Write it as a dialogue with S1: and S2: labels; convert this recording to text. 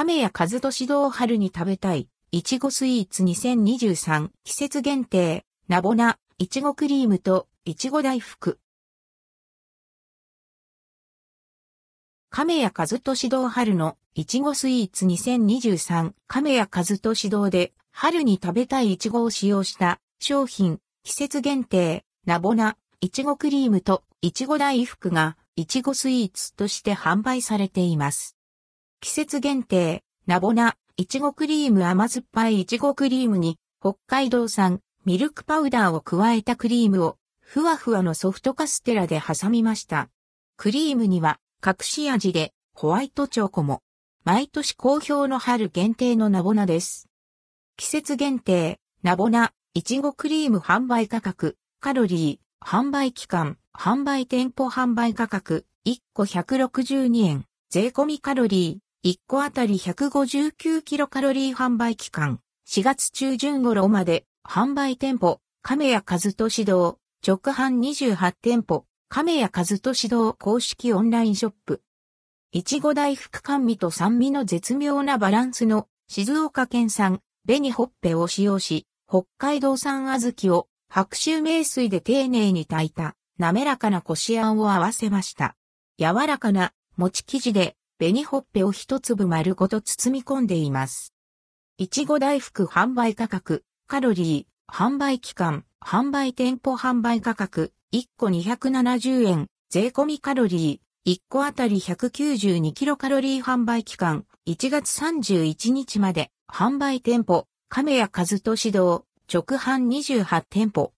S1: 亀谷和俊堂春に食べたい、いちごスイーツ2023季節限定、ナボナ、いちごクリームと、いちご大福。亀谷和俊堂春の、いちごスイーツ2023亀谷和俊堂で、春に食べたい。いちごを使用した。商品、季節限定、ナボナ、いちごクリームと、いちご大福が、いちごスイーツとして販売されています。季節限定、ナボナ、いちごクリーム甘酸っぱいいちごクリームに、北海道産、ミルクパウダーを加えたクリームを、ふわふわのソフトカステラで挟みました。クリームには、隠し味で、ホワイトチョコも。毎年好評の春限定のナボナです。季節限定、ナボナ、いちごクリーム販売価格、カロリー、販売期間、販売店舗販売価格、1個162円、税込みカロリー、1個あたり159キロカロリー販売期間、4月中旬頃まで、販売店舗、亀谷和俊堂、直販28店舗、亀谷和俊堂公式オンラインショップ。いちご大福甘味と酸味の絶妙なバランスの静岡県産紅ほっぺを使用し、北海道産小豆を白州名水で丁寧に炊いた滑らかなこしあんを合わせました。柔らかな餅生地で紅ほっぺを一粒丸ごと包み込んでいます。いちご大福販売価格、カロリー、販売期間、販売店舗販売価格、1個270円、税込みカロリー、1個あたり192キロカロリー販売期間、1月31日まで、販売店舗、亀谷和俊堂、直販28店舗、